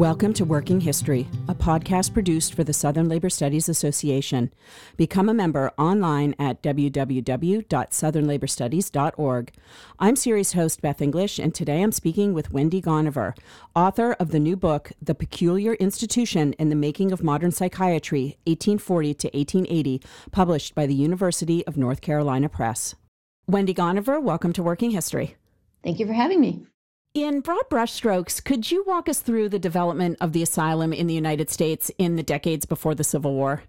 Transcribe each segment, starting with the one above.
Welcome to Working History, a podcast produced for the Southern Labor Studies Association. Become a member online at www.southernlaborstudies.org. I'm series host Beth English, and today I'm speaking with Wendy Gonaver, author of the new book, The Peculiar Institution in the Making of Modern Psychiatry, 1840 to 1880, published by the University of North Carolina Press. Wendy Gonaver, welcome to Working History. Thank you for having me. In broad brushstrokes, could you walk us through the development of the asylum in the United States in the decades before the Civil War?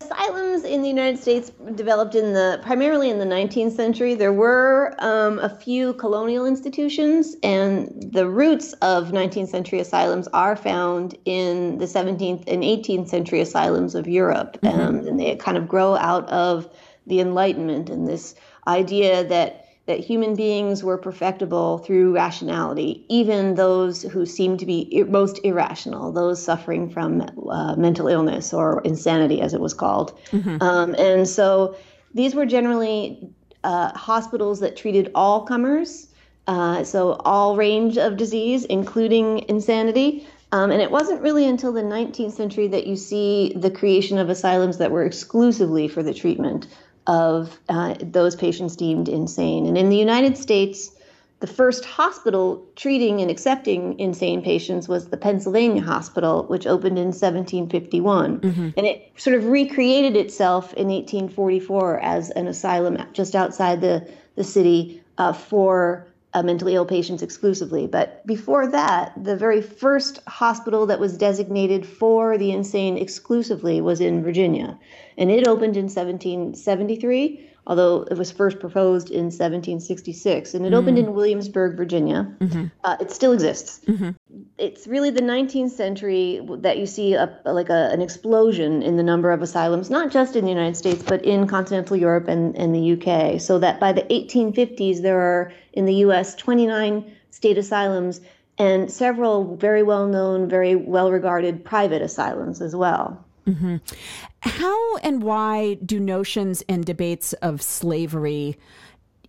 Asylums in the United States developed in the primarily in the 19th century. There were um, a few colonial institutions, and the roots of 19th century asylums are found in the 17th and 18th century asylums of Europe, mm-hmm. um, and they kind of grow out of the Enlightenment and this idea that that human beings were perfectible through rationality, even those who seemed to be most irrational, those suffering from uh, mental illness or insanity, as it was called. Mm-hmm. Um, and so these were generally uh, hospitals that treated all comers, uh, so all range of disease, including insanity. Um, and it wasn't really until the 19th century that you see the creation of asylums that were exclusively for the treatment of uh, those patients deemed insane. And in the United States, the first hospital treating and accepting insane patients was the Pennsylvania Hospital, which opened in 1751. Mm-hmm. And it sort of recreated itself in 1844 as an asylum just outside the, the city uh, for uh, mentally ill patients exclusively. But before that, the very first hospital that was designated for the insane exclusively was in Virginia. And it opened in 1773 although it was first proposed in 1766. And it mm opened in Williamsburg, Virginia. Mm-hmm. Uh, it still exists. Mm-hmm. It's really the 19th century that you see a, like a, an explosion in the number of asylums, not just in the United States, but in continental Europe and, and the UK. So that by the 1850s, there are in the US 29 state asylums and several very well known, very well regarded private asylums as well. Mm-hmm. How and why do notions and debates of slavery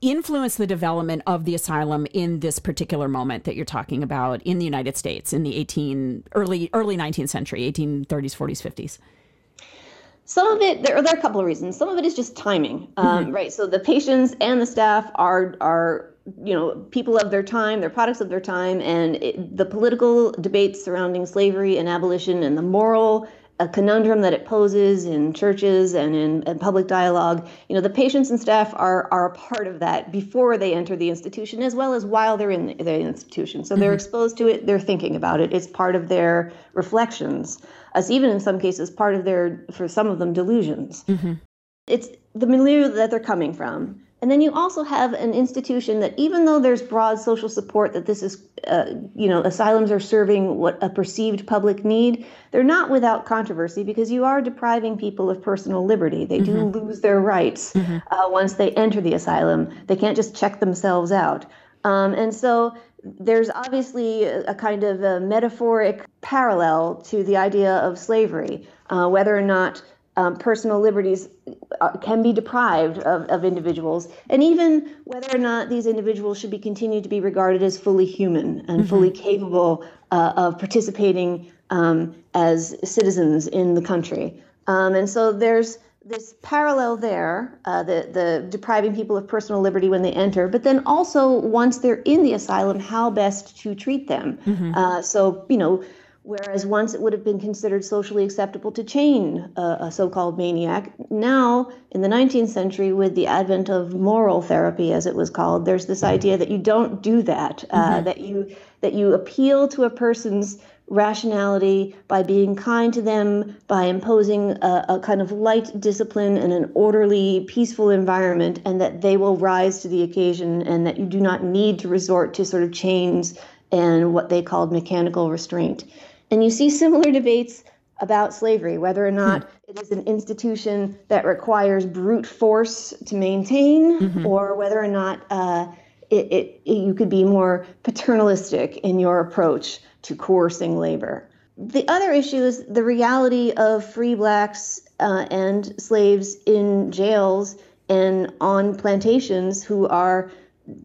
influence the development of the asylum in this particular moment that you're talking about in the United States in the 18 early early 19th century, 1830s, 40s, 50s? Some of it, there, there are a couple of reasons. Some of it is just timing, um, mm-hmm. right? So the patients and the staff are are you know people of their time they're products of their time and it, the political debates surrounding slavery and abolition and the moral a conundrum that it poses in churches and in, in, public dialogue. You know, the patients and staff are are a part of that before they enter the institution, as well as while they're in the, the institution. So mm-hmm. they're exposed to it, they're thinking about it. It's part of their reflections, as even in some cases, part of their, for some of them, delusions. Mm-hmm. It's the milieu that they're coming from. And then you also have an institution that, even though there's broad social support that this is, uh, you know, asylums are serving what a perceived public need, they're not without controversy because you are depriving people of personal liberty. They mm-hmm. do lose their rights mm-hmm. uh, once they enter the asylum. They can't just check themselves out. Um, and so there's obviously a, a kind of a metaphoric parallel to the idea of slavery, uh, whether or not um, personal liberties uh, can be deprived of, of individuals, and even whether or not these individuals should be continued to be regarded as fully human and mm-hmm. fully capable uh, of participating um, as citizens in the country. Um, and so there's this parallel there, uh, the the depriving people of personal liberty when they enter, but then also once they're in the asylum, how best to treat them. Mm-hmm. Uh, so you know Whereas once it would have been considered socially acceptable to chain a, a so called maniac, now in the 19th century, with the advent of moral therapy, as it was called, there's this idea that you don't do that, uh, mm-hmm. that, you, that you appeal to a person's rationality by being kind to them, by imposing a, a, kind of light discipline and an orderly, peaceful environment, and that they will rise to the occasion, and that you do not need to resort to sort of chains and what they called mechanical restraint. And you see similar debates about slavery, whether or not hmm. it is an institution that requires brute force to maintain, mm-hmm. or whether or not uh, it, it, it, you could be more paternalistic in your approach to coercing labor. The other issue is the reality of free blacks uh, and slaves in jails and on plantations who are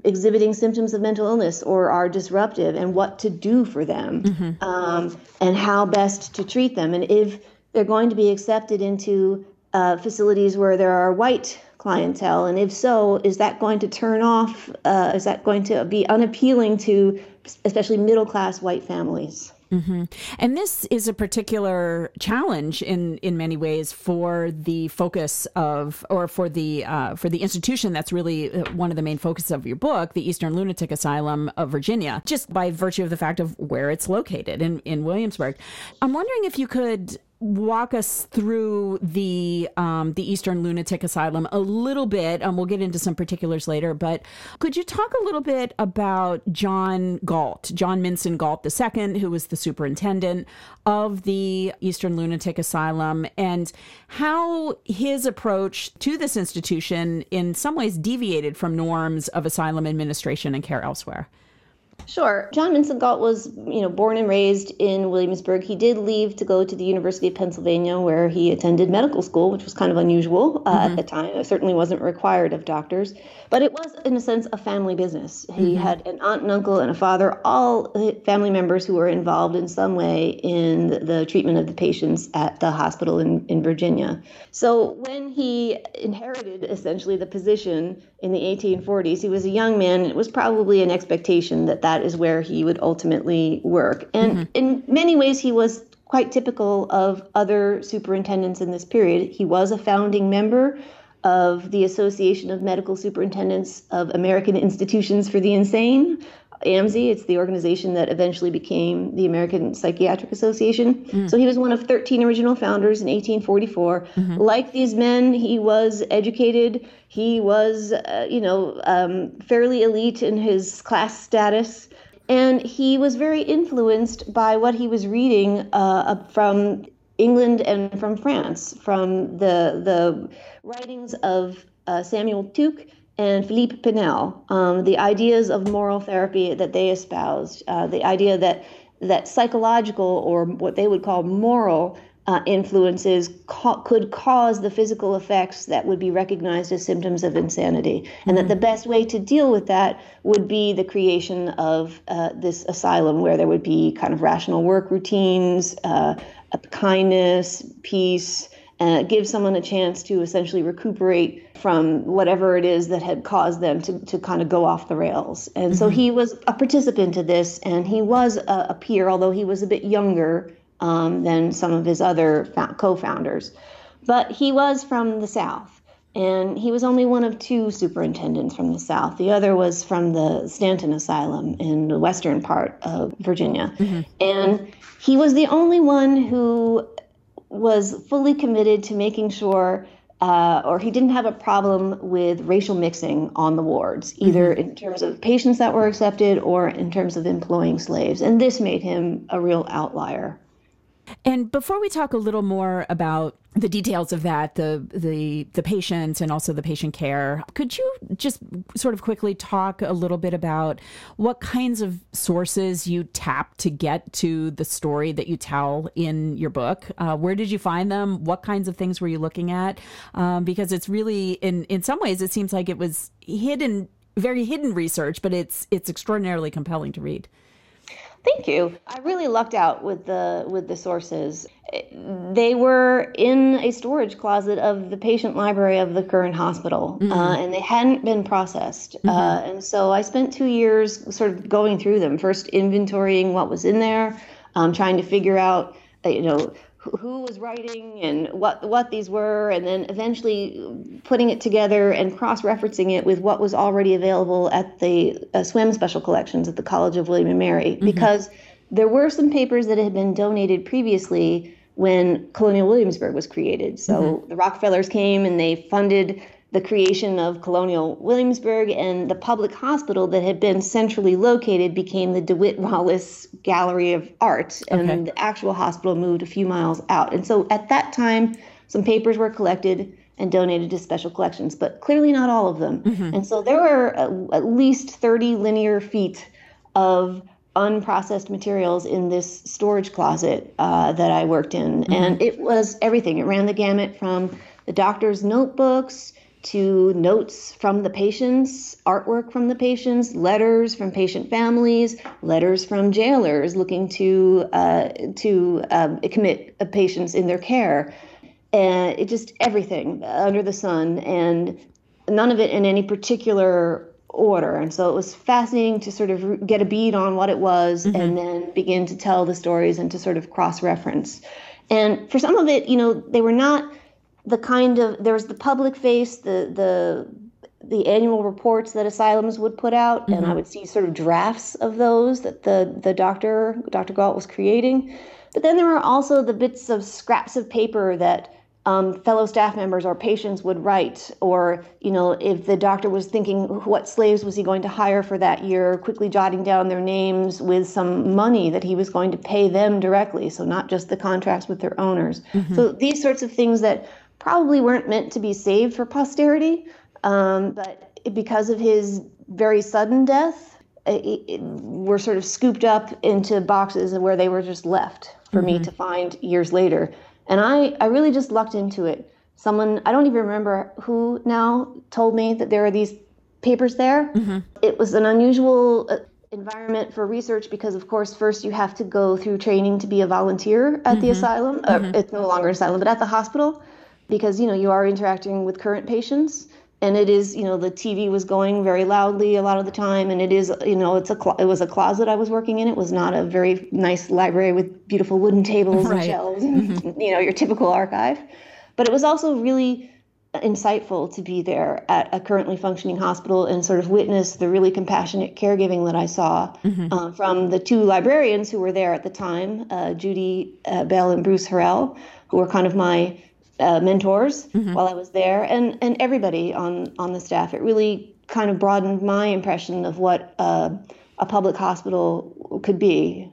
exhibiting symptoms of mental illness or are disruptive and what to do for them mm-hmm. um, and how best to treat them. And if they're going to be accepted into uh, facilities where there are white clientele, and if so, is that going to turn off? Uh, is that going to be unappealing to especially middle class white families? Mm-hmm. And this is a particular challenge in in many ways for the focus of, or for the uh, for the institution that's really uh, one of the main focuses of your book, the Eastern Lunatic Asylum of Virginia, just by virtue of the fact of where it's located in in Williamsburg. I'm wondering if you could walk us through the um, the Eastern Lunatic Asylum a little bit. Um, we'll get into some particulars later, but could you talk a little bit about John Galt, John Minson Galt II, who was the superintendent of the Eastern Lunatic Asylum, and how his approach to this institution, in some ways, deviated from norms of asylum administration and care elsewhere? Sure. John Minson Galt was, you know, born and raised in Williamsburg. He did leave to go to the University of Pennsylvania, where he attended medical school, which was kind of unusual uh, mm-hmm. at the time. It certainly wasn't required of doctors, but it was, in a sense, a family business. He mm-hmm. had an aunt and uncle and a father, all family members who were involved in some way in the treatment of the patients at the hospital in, in Virginia. So when he inherited essentially the position in the 1840s, he was a young man. It was probably an expectation that that is where he would ultimately work. And mm-hmm. in many ways, he was quite typical of other superintendents in this period. He was a founding member of the Association of Medical Superintendents of American Institutions for the Insane, AMSI. It's the organization that eventually became the American Psychiatric Association. Mm. So he was one of 13 original founders in 1844. Mm-hmm. Like these men, he was educated. He was, uh, you know, um, fairly elite in his class status. And he was very influenced by what he was reading uh, from England and from France, from the the writings of uh, Samuel Tuke and Philippe Pinel, um, the ideas of moral therapy that they espoused, uh, the idea that that psychological or what they would call moral uh, influences ca- could cause the physical effects that would be recognized as symptoms of insanity, and mm-hmm. that the best way to deal with that would be the creation of uh, this asylum where there would be kind of rational work routines, uh, kindness, peace, uh, give someone a chance to essentially recuperate from whatever it is that had caused them to, to kind of go off the rails. And mm-hmm. so he was a participant to this, and he was a, a peer, although he was a bit younger um, than some of his other co founders. But he was from the South. And he was only one of two superintendents from the South. The other was from the Staunton Asylum in the western part of Virginia. Mm-hmm. And he was the only one who was fully committed to making sure uh, or he didn't have a problem with racial mixing on the wards, either mm-hmm. in terms of patients that were accepted or in terms of employing slaves. And this made him a real outlier. And before we talk a little more about the details of that, the the the patients and also the patient care, could you just sort of quickly talk a little bit about what kinds of sources you tap to get to the story that you tell in your book? Uh, where did you find them? What kinds of things were you looking at? Um, because it's really, in in some ways, it seems like it was hidden, very hidden research, but it's it's extraordinarily compelling to read. Thank you. I really lucked out with the with the sources. They were in a storage closet of the patient library of the current hospital, mm-hmm. uh, and they hadn't been processed. Mm-hmm. Uh, and so I spent two years sort of going through them, first inventorying what was in there, um, trying to figure out, uh, you know, who was writing and what what these were, and then eventually putting it together and cross-referencing it with what was already available at the uh, Swem special collections at the College of William and Mary, mm-hmm. because there were some papers that had been donated previously when Colonial Williamsburg was created. So mm-hmm. the Rockefellers came and they funded the creation of Colonial Williamsburg and the public hospital that had been centrally located became the DeWitt Wallace Gallery of Art, and okay. the actual hospital moved a few miles out. And so at that time, some papers were collected and donated to special collections, but clearly not all of them. Mm-hmm. And so there were at least 30 linear feet of unprocessed materials in this storage closet uh, that I worked in. Mm-hmm. And it was everything. It ran the gamut from the doctor's notebooks to notes from the patients, artwork from the patients, letters from patient families, letters from jailers looking to uh, to um, commit patients in their care, and it just everything under the sun, and none of it in any particular order. And so it was fascinating to sort of get a bead on what it was, mm-hmm. and then begin to tell the stories and to sort of cross reference. And for some of it, you know, they were not the kind of there was the public face, the the the annual reports that asylums would put out, mm-hmm. and I mm-hmm. would see sort of drafts of those that the the doctor Dr. Galt was creating. But then there were also the bits of scraps of paper that um, fellow staff members or patients would write, or you know, if the doctor was thinking what slaves was he going to hire for that year, quickly jotting down their names with some money that he was going to pay them directly, so not just the contracts with their owners. Mm-hmm. So these sorts of things that probably weren't meant to be saved for posterity, um, but because of his very sudden death, it, it, were sort of scooped up into boxes where they were just left for mm-hmm. me to find years later. And I, I really just lucked into it. Someone, I don't even remember who now, told me that there are these papers there. Mm-hmm. It was an unusual uh, environment for research because of course first you have to go through training to be a volunteer at mm-hmm. the asylum uh, mm-hmm. it's no longer an asylum but at the hospital because you know you are interacting with current patients and it is you know the tv was going very loudly a lot of the time and it is you know it's a it was a closet i was working in it was not a very nice library with beautiful wooden tables right. and shelves mm-hmm. you know your typical archive but it was also really insightful to be there at a currently functioning hospital and sort of witness the really compassionate caregiving that I saw mm-hmm. uh, from the two librarians who were there at the time, uh, Judy uh, Bell and Bruce Harrell, who were kind of my uh, mentors mm-hmm. while I was there, and and everybody on on the staff. It really kind of broadened my impression of what uh, a public hospital could be.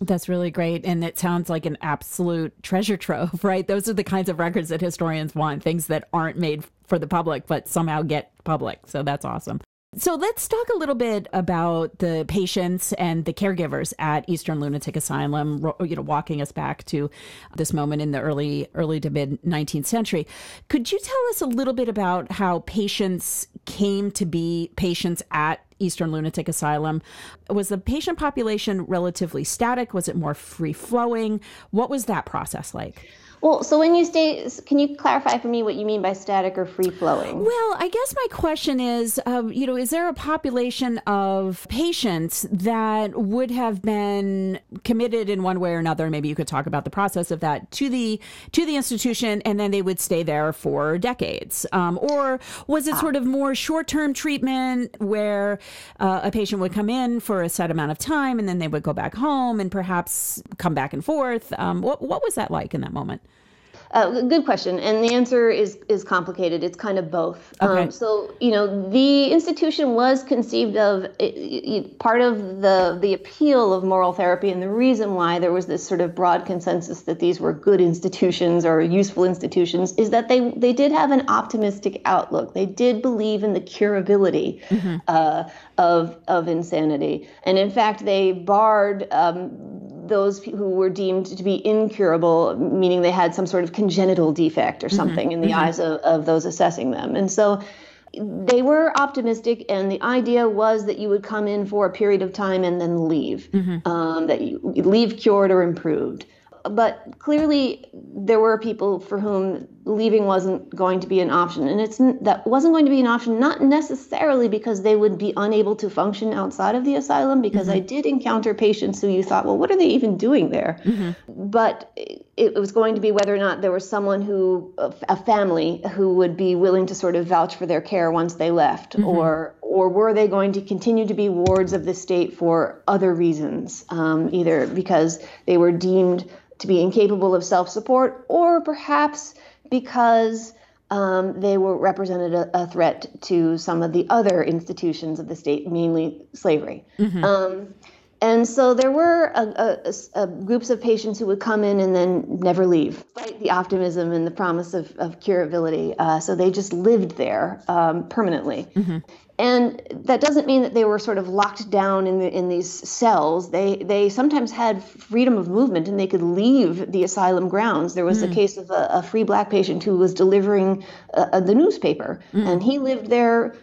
That's really great. And it sounds like an absolute treasure trove, right? Those are the kinds of records that historians want, things that aren't made for the public, but somehow get public. So that's awesome. So let's talk a little bit about the patients and the caregivers at Eastern Lunatic Asylum, you know, walking us back to this moment in the early early to mid 19th century. Could you tell us a little bit about how patients came to be patients at Eastern Lunatic Asylum? Was the patient population relatively static? Was it more free flowing? What was that process like? Well, so when you say, can you clarify for me what you mean by static or free flowing? Well, I guess my question is, um, you know, is there a population of patients that would have been committed in one way or another? Maybe you could talk about the process of that to the to the institution, and then they would stay there for decades, um, or was it ah. sort of more short term treatment where uh, a patient would come in for a set amount of time and then they would go back home and perhaps come back and forth? Um, what what was that like in that moment? Uh, good question, and the answer is is complicated. It's kind of both. Okay. Um, so you know, the institution was conceived of it, it, part of the the appeal of moral therapy, and the reason why there was this sort of broad consensus that these were good institutions or useful institutions is that they they did have an optimistic outlook. They did believe in the curability mm-hmm. uh, of of insanity, and in fact, they barred. Um, those who were deemed to be incurable, meaning they had some sort of congenital defect or mm-hmm. something mm-hmm. in the mm-hmm. eyes of, of those assessing them. And so they were optimistic, and the idea was that you would come in for a period of time and then leave, mm-hmm. um, that you leave cured or improved but clearly there were people for whom leaving wasn't going to be an option and it's that wasn't going to be an option not necessarily because they would be unable to function outside of the asylum because mm-hmm. i did encounter patients who you thought well what are they even doing there mm-hmm. but it was going to be whether or not there was someone who a family who would be willing to sort of vouch for their care once they left mm-hmm. or or were they going to continue to be wards of the state for other reasons um, either because they were deemed to be incapable of self support, or perhaps because um, they were represented a, a, threat to some of the other institutions of the state, mainly slavery. Mm-hmm. Um, And so there were a, a, groups of patients who would come in and then never leave, despite the optimism and the promise of, of curability. Uh, so they just lived there um, permanently. Mm-hmm. And that doesn't mean that they were sort of locked down in, the, in these cells. They, they sometimes had freedom of movement and they could leave the asylum grounds. There was mm. a case of a, a, free black patient who was delivering uh, the newspaper, mm. and he lived there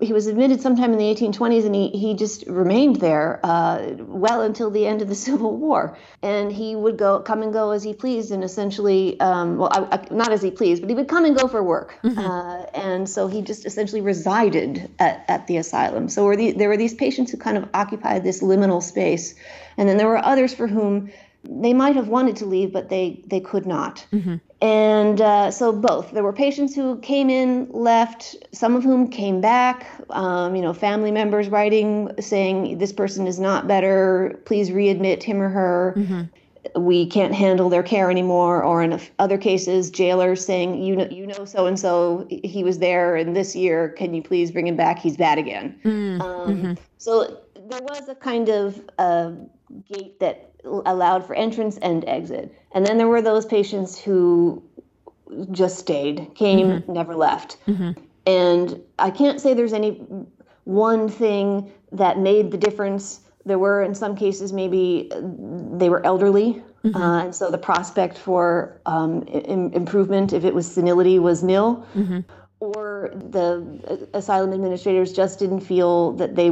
he was admitted sometime in the 1820s and he, he just remained there uh, well until the end of the Civil War. And he would go come and go as he pleased and essentially, um, well, I, I, not as he pleased, but he would come and go for work. Mm-hmm. Uh, and so he just essentially resided at, at the asylum. So were the, there were these patients who kind of occupied this liminal space. And then there were others for whom they might have wanted to leave, but they, they could not. Mm-hmm. And uh, so both. There were patients who came in, left, some of whom came back, um, you know, family members writing saying, this person is not better, please readmit him or her. Mm-hmm. We can't handle their care anymore. Or in other cases, jailers saying, you know, you know, so and so, he was there, and this year, can you please bring him back? He's bad again. Mm-hmm. Um, mm-hmm. so there was a kind of uh, gate that allowed for entrance and exit. And then there were those patients who just stayed, came, mm-hmm. never left. Mm-hmm. And I can't say there's any one thing that made the difference. There were, in some cases, maybe they were elderly. Mm-hmm. Uh, and so the prospect for um, Im- improvement, if it was senility, was nil. Mm-hmm. Or the asylum administrators just didn't feel that they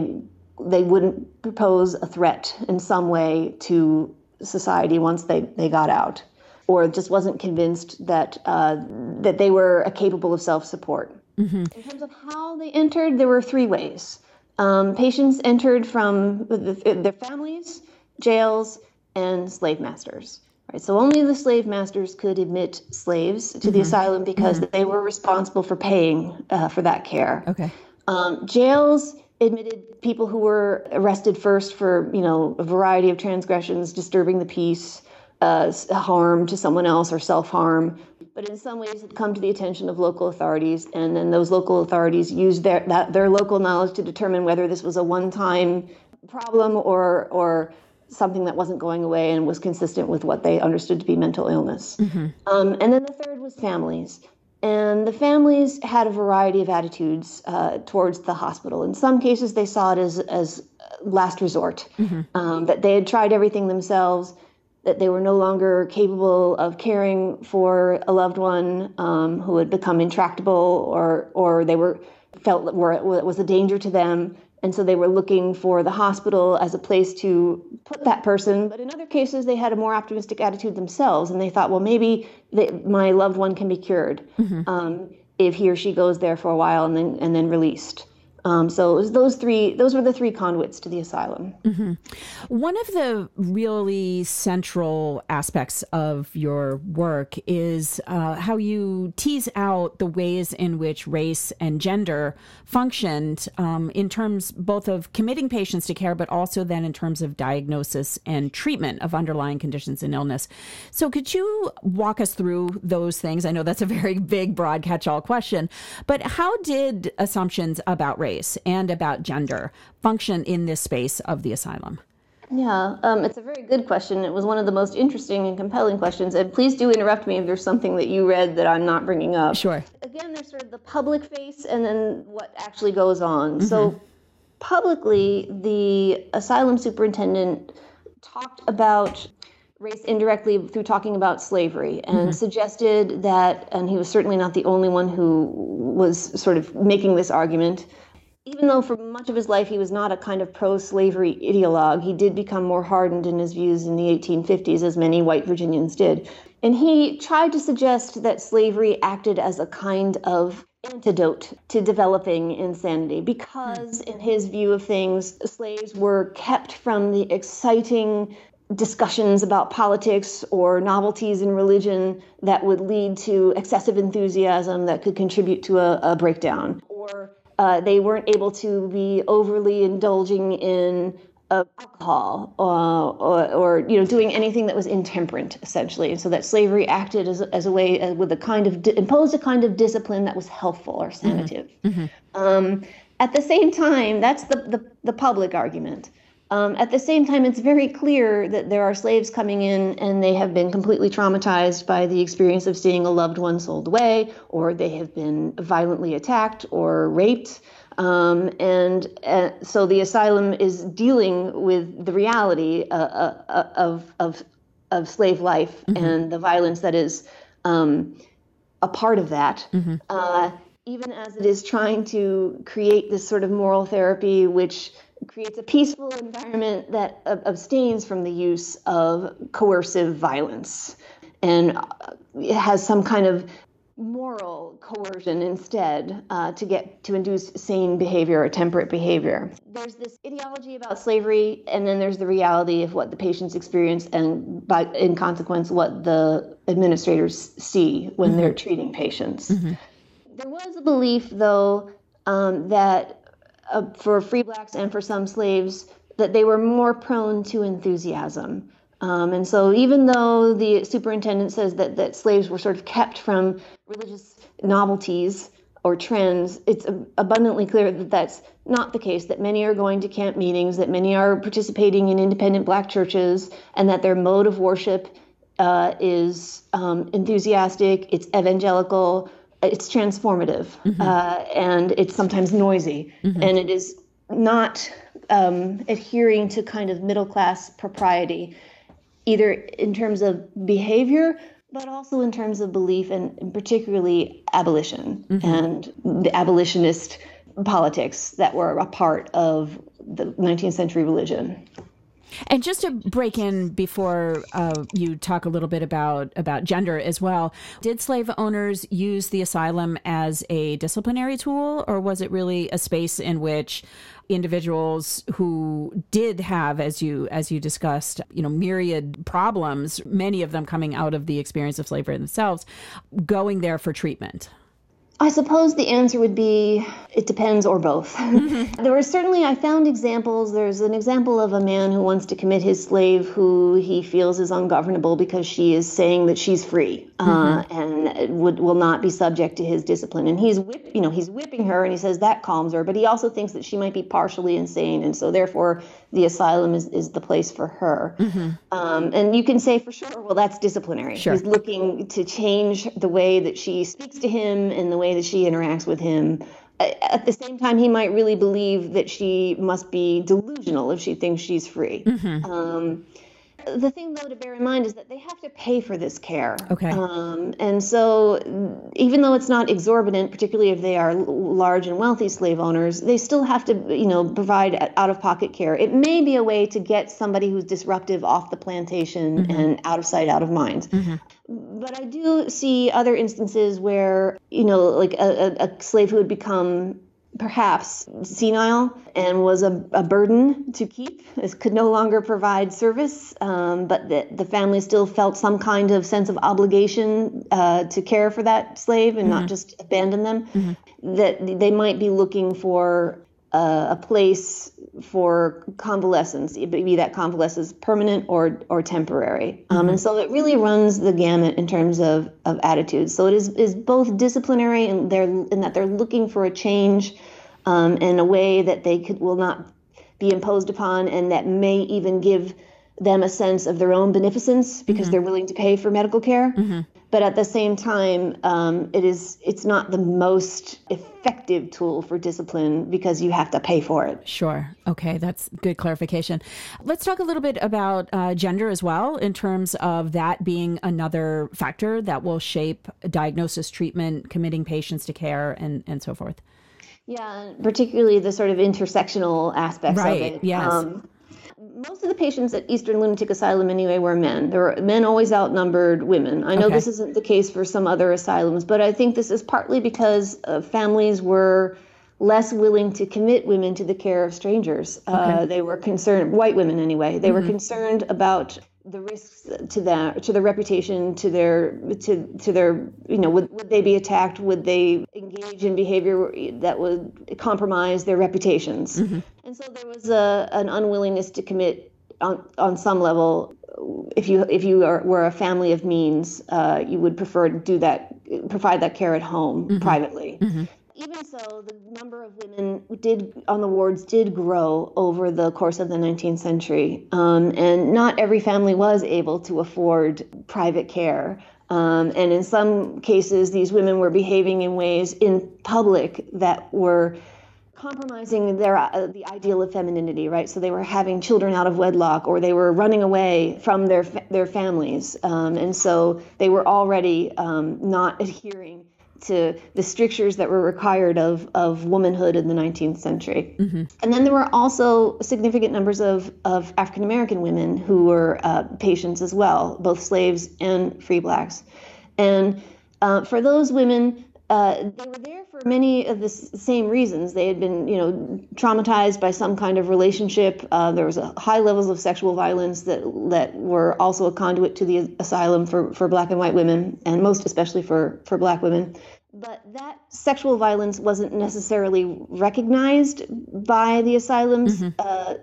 they wouldn't pose a threat in some way to society once they, they got out, or just wasn't convinced that uh, that they were capable of self support. Mm-hmm. In terms of how they entered, there were three ways. Um, patients entered from the, their families, jails, and slave masters. Right, so only the slave masters could admit slaves to mm-hmm. the asylum because mm-hmm. they were responsible for paying uh, for that care. Okay. Um, jails admitted people who were arrested first for you know a variety of transgressions disturbing the peace uh, harm to someone else or self-harm. But in some ways had come to the attention of local authorities and then those local authorities used their that, their local knowledge to determine whether this was a one-time problem or or something that wasn't going away and was consistent with what they understood to be mental illness. Mm-hmm. um, and then the third was families and the families had a variety of attitudes uh, towards the hospital. In some cases, they saw it as, as last resort, mm-hmm. um, that they had tried everything themselves, that they were no longer capable of caring for a loved one um, who had become intractable or, or they were felt that were, was a danger to them and so they were looking for the hospital as a place to put that person. But in other cases, they had a more optimistic attitude themselves, and they thought, well, maybe they, my loved one can be cured mm-hmm. um, if he or she goes there for a while and then and then released. Um, so it was those three; those were the three conduits to the asylum. Mm-hmm. One of the really central aspects of your work is uh, how you tease out the ways in which race and gender functioned um, in terms both of committing patients to care, but also then in terms of diagnosis and treatment of underlying conditions and illness. So, could you walk us through those things? I know that's a very big, broad catch-all question, but how did assumptions about race race and about gender function in this space of the asylum? Yeah, um, it's a very good question. It was one of the most interesting and compelling questions. And please do interrupt me if there's something that you read that I'm not bringing up. Sure. Again, there's sort of the public face and then what actually goes on. Mm-hmm. So, publicly, the asylum superintendent talked about race indirectly through talking about slavery and mm-hmm. suggested that, and he was certainly not the only one who was sort of making this argument even though for much of his life he was not a kind of pro slavery ideologue, he did become more hardened in his views in the 1850s, as many white Virginians did. And he tried to suggest that slavery acted as a kind of antidote to developing insanity because, hmm. in his view of things, slaves were kept from the exciting discussions about politics or novelties in religion that would lead to excessive enthusiasm that could contribute to a, a breakdown. Or uh, they weren't able to be overly indulging in uh, alcohol uh, or, or, you know doing anything that was intemperate essentially and so that slavery acted as, as a way uh, with a kind of di- imposed a kind of discipline that was helpful or sanative mm-hmm. Mm-hmm. Um, at the same time that's the, the, the public argument Um, at the same time, it's very clear that there are slaves coming in and they have been completely traumatized by the experience of seeing a loved one sold away, or they have been violently attacked or raped. Um, and uh, so the asylum is dealing with the reality uh, uh, of, of, of slave life mm-hmm. and the violence that is um, a part of that. Mm-hmm. Uh, even as it is trying to create this sort of moral therapy, which creates a peaceful environment that abstains from the use of coercive violence and uh, has some kind of moral coercion instead uh, to get to induce sane behavior or temperate behavior. There's this ideology about slavery, and then there's the reality of what the patients experience, and by in consequence, what the administrators see when mm-hmm. they're treating patients. Mm-hmm. There was a belief, though, um, that uh, for free blacks and for some slaves, that they were more prone to enthusiasm. Um, and so, even though the superintendent says that, that slaves were sort of kept from religious novelties or trends, it's abundantly clear that that's not the case, that many are going to camp meetings, that many are participating in independent black churches, and that their mode of worship uh, is um, enthusiastic, it's evangelical, it's transformative, mm-hmm. uh, and it's sometimes noisy, mm-hmm. and it is not um, adhering to kind of middle class propriety, either in terms of behavior but also in terms of belief and, particularly abolition mm-hmm. and the abolitionist politics that were a part of the 19th century religion. And just to break in before uh, you talk a little bit about about gender as well, did slave owners use the asylum as a disciplinary tool, or was it really a space in which individuals who did have, as you as you discussed, you know, myriad problems, many of them coming out of the experience of slavery themselves, going there for treatment? I suppose the answer would be it depends or both. Mm-hmm. there were certainly, I found examples. There's an example of a man who wants to commit his slave who he feels is ungovernable because she is saying that she's free uh, mm-hmm. uh, and would, will not be subject to his discipline. And he's, whip, you know, he's whipping her and he says that calms her, but he also thinks that she might be partially insane. And so therefore the asylum is, is the place for her. Mm-hmm. Um, and you can say for sure, well, that's disciplinary. Sure. He's looking to change the way that she speaks to him and the way that she interacts with him. At the same time, he might really believe that she must be delusional if she thinks she's free. Mm-hmm. Um, the thing though to bear in mind is that they have to pay for this care. Okay. Um, and so even though it's not exorbitant, particularly if they are large and wealthy slave owners, they still have to, you know, provide out-of-pocket care. It may be a way to get somebody who's disruptive off the plantation mm-hmm. and out of sight, out of mind. Mm-hmm. But I do see other instances where, you know, like a, a, a slave who would become perhaps senile and was a, a burden to keep. It could no longer provide service, um, but the, the family still felt some kind of sense of obligation uh, to care for that slave and mm-hmm. not just abandon them. Mm-hmm. That they might be looking for uh, a place for convalescence, be that convalescence permanent or or temporary. Um, mm-hmm. and so it really runs the gamut in terms of, of attitudes. So it is, is both disciplinary and they're in that they're looking for a change um, in a way that they could will not be imposed upon and that may even give them a sense of their own beneficence because mm-hmm. they're willing to pay for medical care. Mm-hmm. But at the same time, um, it is it's not the most effective tool for discipline because you have to pay for it. Sure. Okay, that's good clarification. Let's talk a little bit about uh, gender as well, in terms of that being another factor that will shape diagnosis, treatment, committing patients to care, and and so forth. Yeah, particularly the sort of intersectional aspects right, of it. Yes. Um, most of the patients at Eastern Lunatic Asylum anyway were men. There were men always outnumbered women. I know okay. this isn't the case for some other asylums, but I think this is partly because uh, families were less willing to commit women to the care of strangers. Uh, okay. Uh, they were concerned, white women anyway, they mm-hmm. were concerned about the risks to that to their reputation to their to to their you know would, would they be attacked? Would they engage in behavior that would compromise their reputations? Mm-hmm. and so there was a an unwillingness to commit on on some level. If you if you are, were a family of means uh, you would prefer to do that provide that care at home mm-hmm. privately. Mm-hmm even so, the number of women did on the wards did grow over the course of the 19th century, um, and not every family was able to afford private care. Um, and in some cases, these women were behaving in ways in public that were compromising their uh, the ideal of femininity, right? So they were having children out of wedlock, or they were running away from their their families, um, and so they were already um, not adhering to the strictures that were required of, of womanhood in the 19th century. Mm-hmm. And then there were also significant numbers of, of African American women who were uh, patients as well, both slaves and free blacks. And uh, for those women, uh, they were there for many of the s- same reasons. They had been, you know, traumatized by some kind of relationship. Uh, there was a high levels of sexual violence that that were also a conduit to the asylum for, for black and white women, and most especially for for black women. But that sexual violence wasn't necessarily recognized by the asylum's mm-hmm. uh,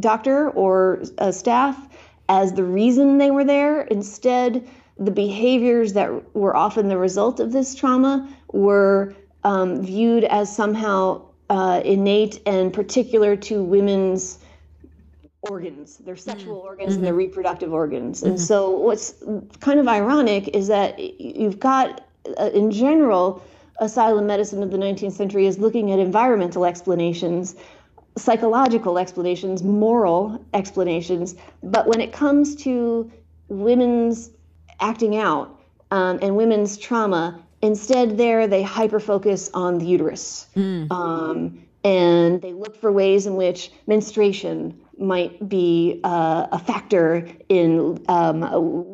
doctor or uh, staff as the reason they were there. Instead the behaviors that were often the result of this trauma were um, viewed as somehow uh, innate and particular to women's organs, their sexual mm-hmm. organs mm-hmm. and their reproductive organs. Mm-hmm. And so, what's kind of ironic is that you've got, uh, in general, asylum medicine of the 19th century is looking at environmental explanations, psychological explanations, moral explanations. But when it comes to women's acting out um, and women's trauma. Instead, there they hyper focus on the uterus. Mm. Um, and they look for ways in which menstruation might be uh, a factor in um,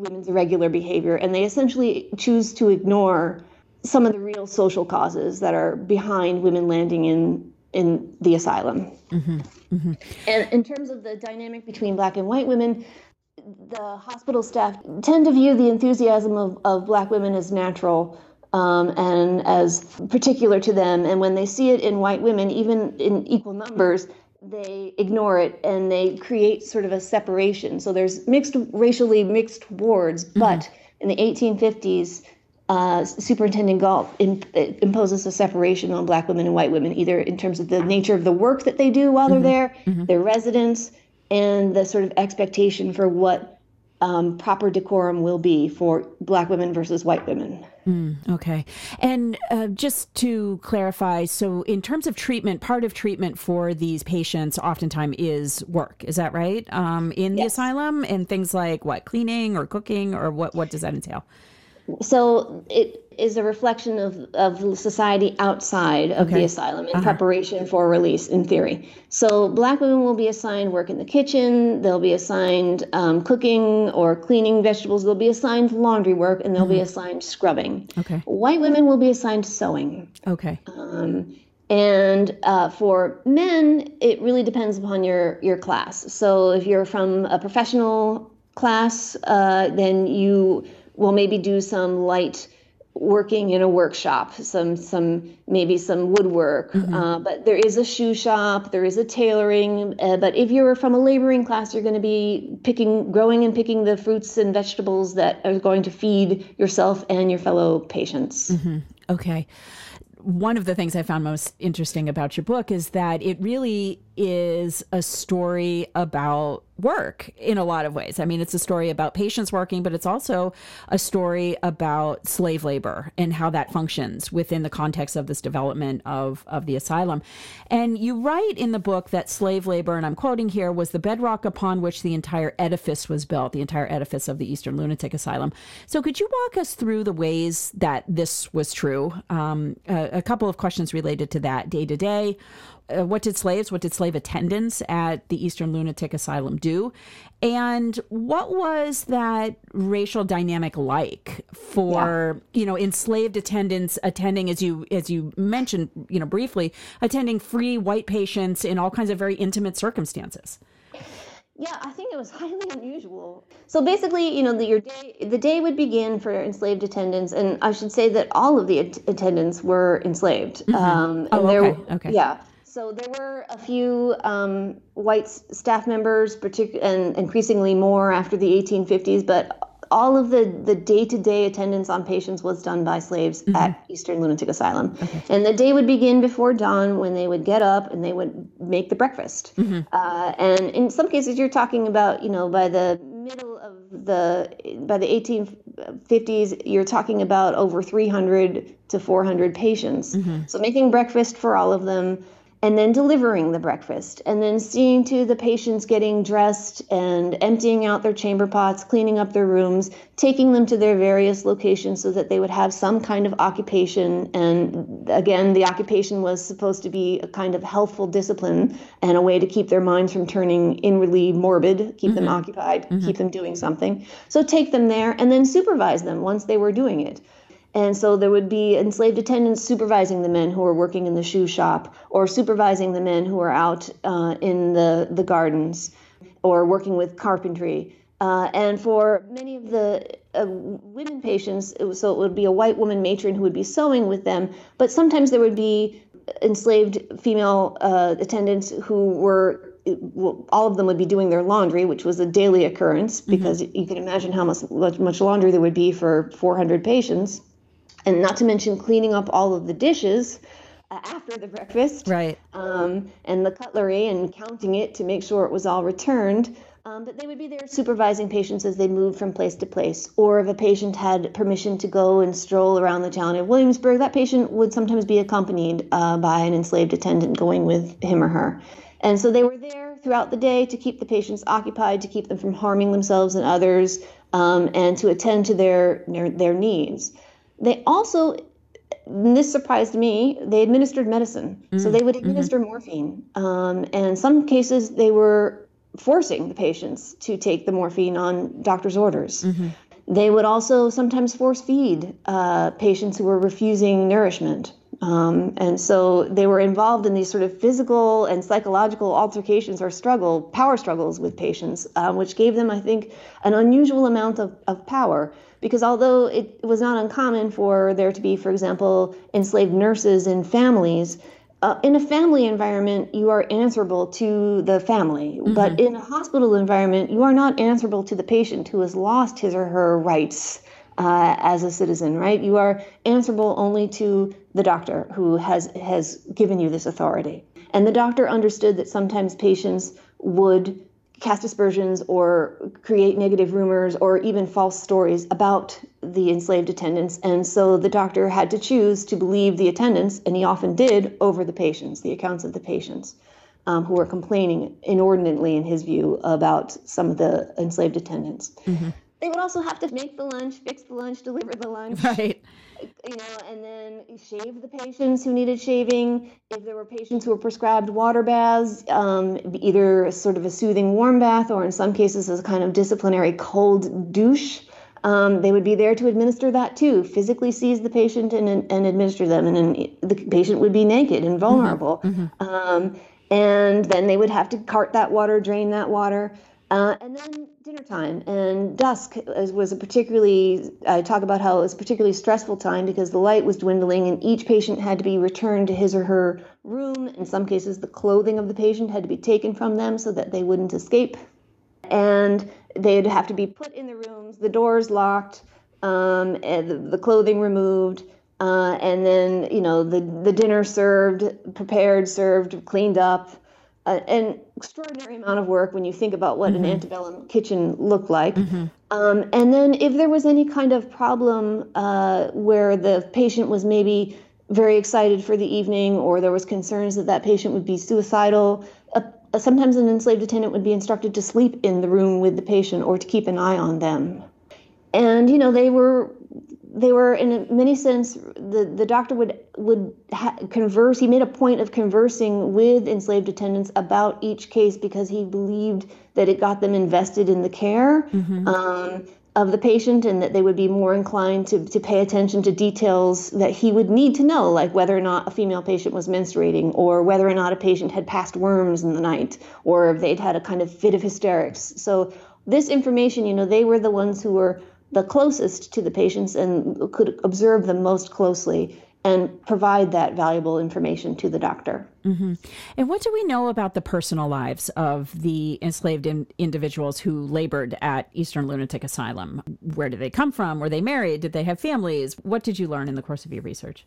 women's irregular behavior. And they essentially choose to ignore some of the real social causes that are behind women landing in in the asylum. Mm-hmm. Mm-hmm. And in terms of the dynamic between black and white women, the hospital staff tend to view the enthusiasm of, of black women as natural um, and as particular to them. And when they see it in white women, even in equal numbers, they ignore it and they create sort of a separation. So there's mixed, racially mixed wards, mm-hmm. but in the 1850s, uh, Superintendent Galt in, imposes a separation on black women and white women, either in terms of the nature of the work that they do while mm-hmm. they're there, mm-hmm. their residence, and the sort of expectation for what um, proper decorum will be for black women versus white women. Mm, okay. And uh, just to clarify, so in terms of treatment, part of treatment for these patients oftentimes is work. Is that right? Um, in the yes. asylum and things like what, cleaning or cooking or what, what does that entail? So it is a reflection of, of society outside of okay. the asylum in uh-huh. preparation for release, in theory. So, black women will be assigned work in the kitchen, they'll be assigned um, cooking or cleaning vegetables, they'll be assigned laundry work, and they'll mm-hmm. be assigned scrubbing. Okay. White women will be assigned sewing. Okay. Um, and uh, for men, it really depends upon your, your class. So, if you're from a professional class, uh, then you will maybe do some light working in a workshop, some some maybe some woodwork. Mm-hmm. Uh, but there is a shoe shop, there is a tailoring. Uh, but if you're from a laboring class, you're going to be picking, growing, and picking the fruits and vegetables that are going to feed yourself and your fellow patients. Mm-hmm. Okay. One of the things I found most interesting about your book is that it really is a story about work in a lot of ways. I mean, it's a story about patients working, but it's also a story about slave labor and how that functions within the context of this development of, of the asylum. And you write in the book that slave labor, and I'm quoting here, was the bedrock upon which the entire edifice was built, the entire edifice of the Eastern Lunatic Asylum. So, could you walk us through the ways that this was true? Um, a, a couple of questions related to that day to day uh, what did slaves, what did slave attendants at the Eastern Lunatic Asylum do? And what was that racial dynamic like for, yeah. you know, enslaved attendants attending, as you as you mentioned, you know, briefly, attending free white patients in all kinds of very intimate circumstances? Yeah, I think it was highly unusual. So basically, you know, the, your day, the day would begin for enslaved attendants, and I should say that all of the attendants were enslaved. Mm-hmm. Um, and oh, okay. Okay. Yeah. So there were a few um, white staff members, partic- and increasingly more after the 1850s, but all of the the day to day attendance on patients was done by slaves mm-hmm. at Eastern Lunatic Asylum, okay. and the day would begin before dawn when they would get up and they would make the breakfast. Mm-hmm. Uh, and in some cases, you're talking about you know by the middle of the by the 1850s, you're talking about over 300 to 400 patients. Mm-hmm. So making breakfast for all of them and then delivering the breakfast, and then seeing to the patients getting dressed and emptying out their chamber pots, cleaning up their rooms, taking them to their various locations so that they would have some kind of occupation. And again, the occupation was supposed to be a kind of healthful discipline and a way to keep their minds from turning inwardly morbid, keep mm-hmm. them occupied, mm-hmm. keep them doing something. So take them there and then supervise them once they were doing it. And so there would be enslaved attendants supervising the men who were working in the shoe shop or supervising the men who were out uh, in the, the gardens or working with carpentry. Uh, and for many of the uh, women patients, it was, so it would be a white woman matron who would be sewing with them, but sometimes there would be enslaved female uh, attendants who were all of them would be doing their laundry, which was a daily occurrence mm-hmm. because mm-hmm. you can imagine how much, much laundry there would be for 400 patients and not to mention cleaning up all of the dishes uh, after the breakfast right. um, and the cutlery and counting it to make sure it was all returned. Um, but they would be there supervising patients as they moved from place to place. Or if a patient had permission to go and stroll around the town of williamsburg that patient would sometimes be accompanied uh, by an enslaved attendant going with him or her. And so they were there throughout the day to keep the patients occupied to keep them from harming themselves and others um, and to attend to their, their, their needs they also, this surprised me, they administered medicine. Mm. So they would mm-hmm. administer mm-hmm. morphine. Um, and in some cases, they were forcing the patients to take the morphine on doctor's orders. Mm-hmm. They would also sometimes force feed uh, patients who were refusing nourishment. Um, and so they were involved in these sort of physical and psychological altercations or struggle, power struggles with patients, uh, which gave them, I think, an unusual amount of, of power because although it was not uncommon for there to be, for example, enslaved nurses in families, uh, in a family environment, you are answerable to the family. Mm-hmm. But in a hospital environment, you are not answerable to the patient who has lost his or her rights uh, as a citizen, right? You are answerable only to the doctor who has has given you this authority. And the doctor understood that sometimes patients would cast aspersions or create negative rumors or even false stories about the enslaved attendants. And so the doctor had to choose to believe the attendants, and he often did, over the patients, the accounts of the patients um, who were complaining inordinately, in his view, about some of the enslaved attendants. Mm-hmm. They would also have to make the lunch, fix the lunch, deliver the lunch. Right you know, and then shave the patients who needed shaving. If there were patients who were prescribed water baths, um, either sort of a soothing warm bath or in some cases a kind of disciplinary cold douche, um, they would be there to administer that too, physically seize the patient and, and administer them. And then the patient would be naked and vulnerable. Mm-hmm. Mm-hmm. Um, and then they would have to cart that water, drain that water. Uh, and then dinner time and dusk was a particularly, I talk about how it was a particularly stressful time because the light was dwindling and each patient had to be returned to his or her room. In some cases, the clothing of the patient had to be taken from them so that they wouldn't escape. And they'd have to be put in the rooms, the doors locked, um, the, the clothing removed. Uh, and then, you know, the, the dinner served, prepared, served, cleaned up, uh, an extraordinary amount of work when you think about what mm-hmm. an antebellum kitchen looked like. Mm-hmm. Um, and then, if there was any kind of problem uh, where the patient was maybe very excited for the evening, or there was concerns that that patient would be suicidal, uh, sometimes an enslaved attendant would be instructed to sleep in the room with the patient or to keep an eye on them. And you know, they were they were in many sense the, the doctor would would ha- converse he made a point of conversing with enslaved attendants about each case because he believed that it got them invested in the care mm-hmm. um, of the patient and that they would be more inclined to, to pay attention to details that he would need to know like whether or not a female patient was menstruating or whether or not a patient had passed worms in the night or if they'd had a kind of fit of hysterics so this information you know they were the ones who were the closest to the patients and could observe them most closely. And provide that valuable information to the doctor. Mm-hmm. And what do we know about the personal lives of the enslaved in- individuals who labored at Eastern Lunatic Asylum? Where did they come from? Were they married? Did they have families? What did you learn in the course of your research?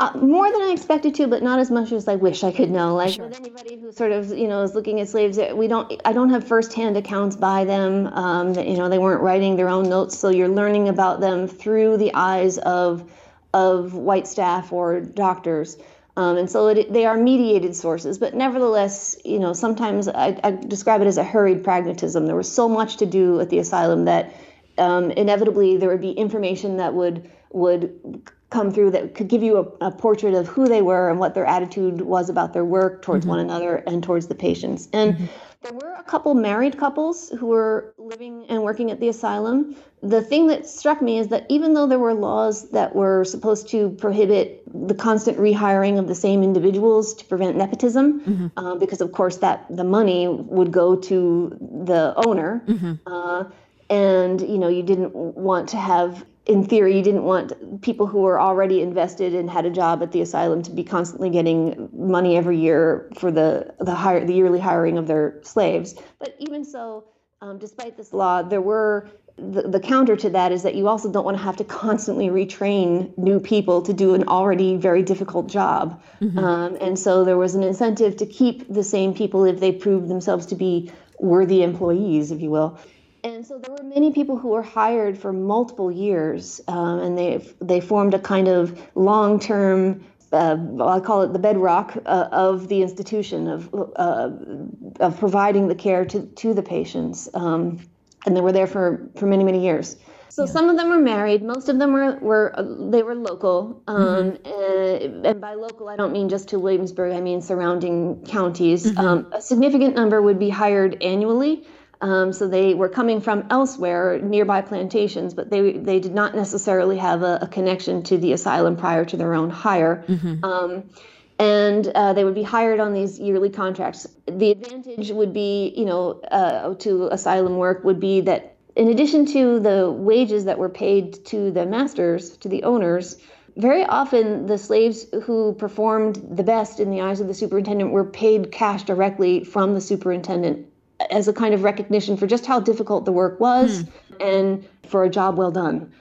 Uh, more than I expected to, but not as much as I wish I could know. Like sure. with anybody who sort of you know is looking at slaves, we don't. I don't have firsthand accounts by them. Um, that, you know, they weren't writing their own notes, so you're learning about them through the eyes of of white staff or doctors. Um, and so it, they are mediated sources, but nevertheless, you know, sometimes I, I, describe it as a hurried pragmatism. There was so much to do at the asylum that um, inevitably there would be information that would would come through that could give you a, a, portrait of who they were and what their attitude was about their work towards mm-hmm. one another and towards the patients. And mm-hmm. There were a couple married couples who were living and working at the asylum. The thing that struck me is that even though there were laws that were supposed to prohibit the constant rehiring of the same individuals to prevent nepotism, mm-hmm. uh, because of course that the money would go to the owner. Mm-hmm. Uh, and you know you didn't want to have in theory, you didn't want people who were already invested and had a job at the asylum to be constantly getting money every year for the the hire the yearly hiring of their slaves. But even so, um, despite this law, there were the, the counter to that is that you also don't want to have to constantly retrain new people to do an already very difficult job. Mm-hmm. Um, and so there was an incentive to keep the same people if they proved themselves to be worthy employees, if you will. And so there were many people who were hired for multiple years, um, and they they formed a kind of long term. Uh, I call it the bedrock uh, of the institution of uh, of providing the care to to the patients, um, and they were there for for many many years. So yeah. some of them were married. Most of them were were they were local, um, mm-hmm. and, and, by local I don't mean just to Williamsburg. I mean surrounding counties. Mm-hmm. Um, a significant number would be hired annually. Um, so they were coming from elsewhere, nearby plantations, but they they did not necessarily have a, a connection to the asylum prior to their own hire. Mm-hmm. Um, and uh, they would be hired on these yearly contracts. The advantage would be, you know, uh, to asylum work would be that in addition to the wages that were paid to the masters, to the owners, very often the slaves who performed the best in the eyes of the superintendent were paid cash directly from the superintendent as a kind of recognition for just how difficult the work was hmm. and for a job well done.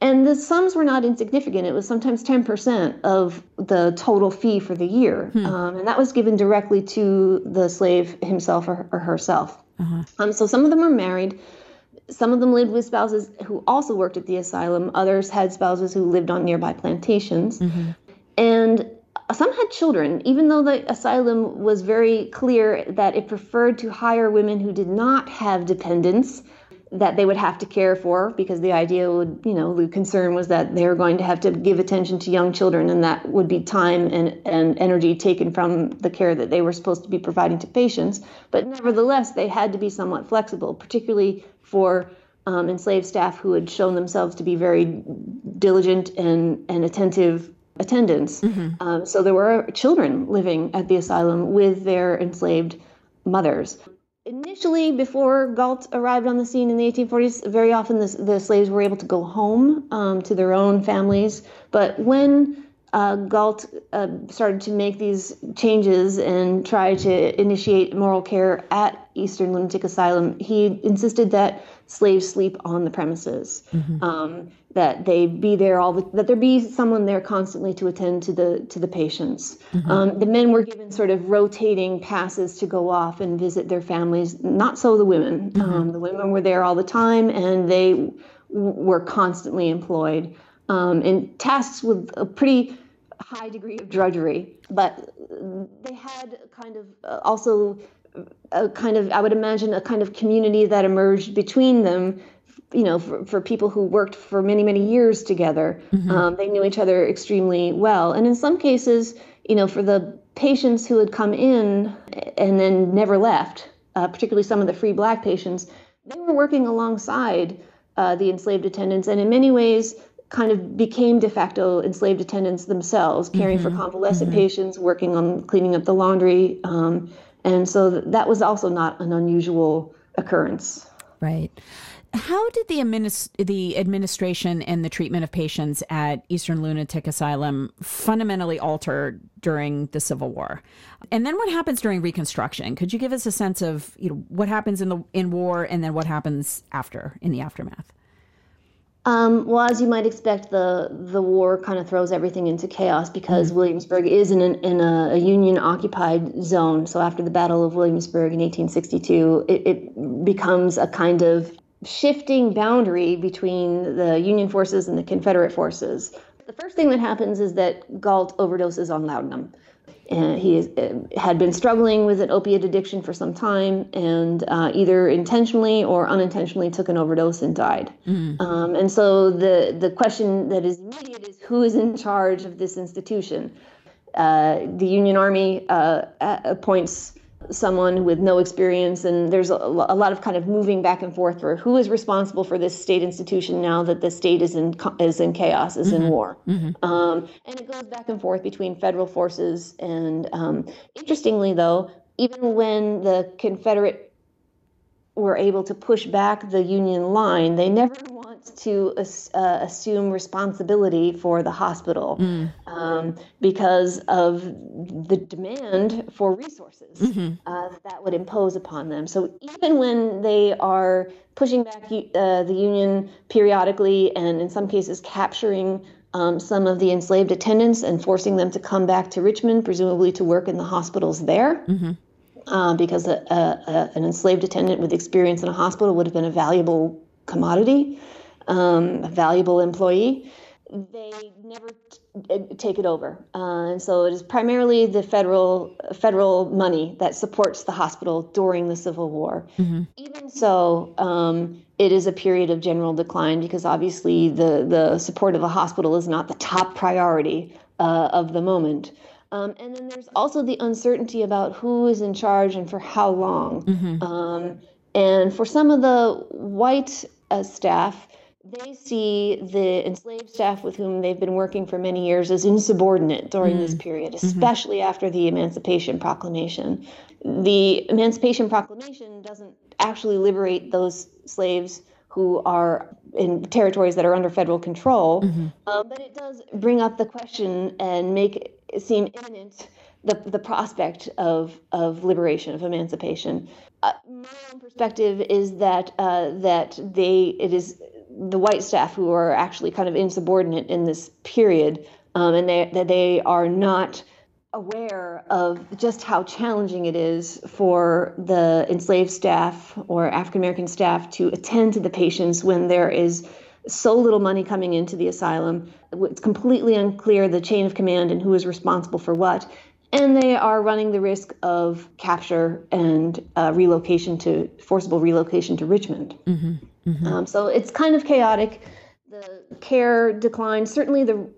And the sums were not insignificant. It was sometimes 10% of the total fee for the year. Hmm. Um, and that was given directly to the slave himself or, or herself. Uh-huh. Um, so some of them were married. Some of them lived with spouses who also worked at the asylum. Others had spouses who lived on nearby plantations. Mm-hmm. And some had children, even though the asylum was very clear that it preferred to hire women who did not have dependents that they would have to care for because the idea would, you know, the concern was that they were going to have to give attention to young children and that would be time and, and energy taken from the care that they were supposed to be providing to patients. But nevertheless, they had to be somewhat flexible, particularly for um, enslaved staff who had shown themselves to be very diligent and, and attentive attendants. Mm-hmm. Um, so there were children living at the asylum with their enslaved mothers. Initially, before Galt arrived on the scene in the 1840s, very often the, the slaves were able to go home um, to their own families. But when uh, Galt uh, started to make these changes and try to initiate moral care at Eastern Lunatic Asylum, he insisted that slaves sleep on the premises. Mm-hmm. Um, that they be there all the, that there be someone there constantly to attend to the to the patients. Mm-hmm. Um, the men were given sort of rotating passes to go off and visit their families. Not so the women. Mm-hmm. Um, the women were there all the time, and they w- were constantly employed um, in tasks with a pretty high degree of drudgery. But they had kind of uh, also a kind of I would imagine a kind of community that emerged between them you know, for, for people who worked for many, many years together. Mm-hmm. Um, they knew each other extremely well. And in some cases, you know, for the patients who had come in and then never left, uh, particularly some of the free black patients, they were working alongside uh, the enslaved attendants and in many ways kind of became de facto enslaved attendants themselves, caring mm-hmm. for convalescent mm-hmm. patients, working on cleaning up the laundry. Um, and so that was also not an unusual occurrence. Right. How did the, administ- the administration and the treatment of patients at Eastern Lunatic Asylum fundamentally alter during the Civil War? And then what happens during Reconstruction? Could you give us a sense of you know what happens in the in war and then what happens after in the aftermath? Um, well, as you might expect, the the war kind of throws everything into chaos because mm-hmm. Williamsburg is in, an, in a, a, Union occupied zone. So after the Battle of Williamsburg in 1862, it, it becomes a kind of shifting boundary between the Union forces and the Confederate forces. The first thing that happens is that Galt overdoses on laudanum. And he is, uh, had been struggling with an opiate addiction for some time and uh, either intentionally or unintentionally took an overdose and died. Mm. Um, and so the, the question that is immediate is who is in charge of this institution? Uh, the Union Army uh, appoints someone with no experience and there's a, a, lot of kind of moving back and forth for who is responsible for this state institution now that the state is in is in chaos is mm-hmm. in war mm-hmm. um, and it goes back and forth between federal forces and um, interestingly though even when the confederate were able to push back the union line they never to uh, assume responsibility for the hospital mm. um, because of the demand for resources mm-hmm. uh, that would impose upon them. So even when they are pushing back uh, the union periodically and in some cases capturing um, some of the enslaved attendants and forcing them to come back to Richmond, presumably to work in the hospitals there. Mm-hmm. Uh, because a, a, a, an enslaved attendant with experience in a hospital would have been a valuable commodity um, a valuable employee, they never t- take it over. Uh, and so it is primarily the federal federal money that supports the hospital during the Civil War. Mm-hmm. Even so, um, it is a period of general decline because obviously the, the support of the hospital is not the top priority uh, of the moment. Um, and then there's also the uncertainty about who is in charge and for how long. Mm-hmm. Um, and for some of the white uh, staff, they see the enslaved staff with whom they've been working for many years as insubordinate during mm. this period, mm-hmm. especially mm-hmm. after the Emancipation Proclamation. The Emancipation Proclamation doesn't actually liberate those slaves who are in territories that are under federal control, mm-hmm. um, but it does bring up the question and make it seem imminent the, the prospect of, of liberation, of emancipation. Uh, my own perspective is that uh, that they it is the white staff who are actually kind of insubordinate in this period, um, and they, that they are not aware of just how challenging it is for the enslaved staff or African American staff to attend to the patients when there is so little money coming into the asylum. It's completely unclear the chain of command and who is responsible for what. And they are running the risk of capture and uh, relocation to forcible relocation to Richmond. Mm-hmm. Mm-hmm. Um, so it's kind of chaotic. The care declines. Certainly the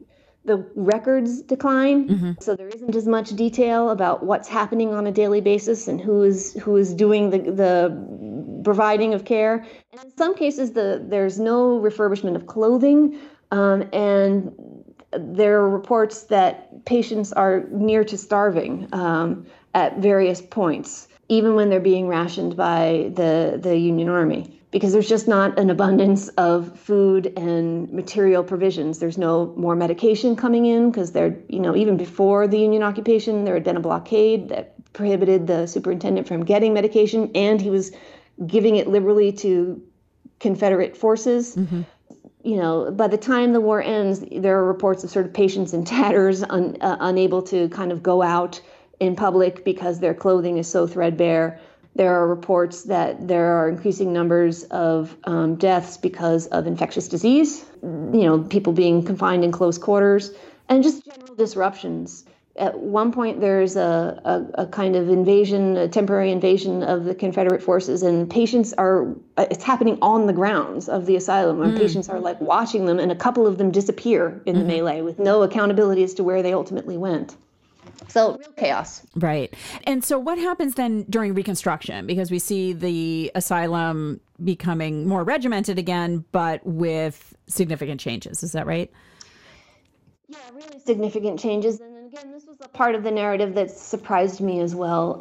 the records decline. Mm-hmm. So there isn't as much detail about what's happening on a daily basis and who is who is doing the the providing of care. And in some cases, the there's no refurbishment of clothing, um, and there are reports that patients are near to starving um, at various points, even when they're being rationed by the the Union Army because there's just not an abundance of food and material provisions. There's no more medication coming in because they're, you know, even before the Union occupation, there had been a blockade that prohibited the superintendent from getting medication, and he was giving it liberally to Confederate forces. Mm-hmm. You know, by the time the war ends, there are reports of sort of patients in tatters, un, uh, unable to kind of go out in public because their clothing is so threadbare. There are reports that there are increasing numbers of um, deaths because of infectious disease, you know, people being confined in close quarters, and just general disruptions. At one point, there's a, a, a kind of invasion, a temporary invasion of the Confederate forces, and patients are, it's happening on the grounds of the asylum, and mm. patients are like watching them, and a couple of them disappear in mm-hmm. the melee with no accountability as to where they ultimately went. So real chaos. Right. And so what happens then during Reconstruction? Because we see the asylum becoming more regimented again, but with significant changes. Is that right? Yeah, really significant changes. And again, this was a part of the narrative that surprised me as well.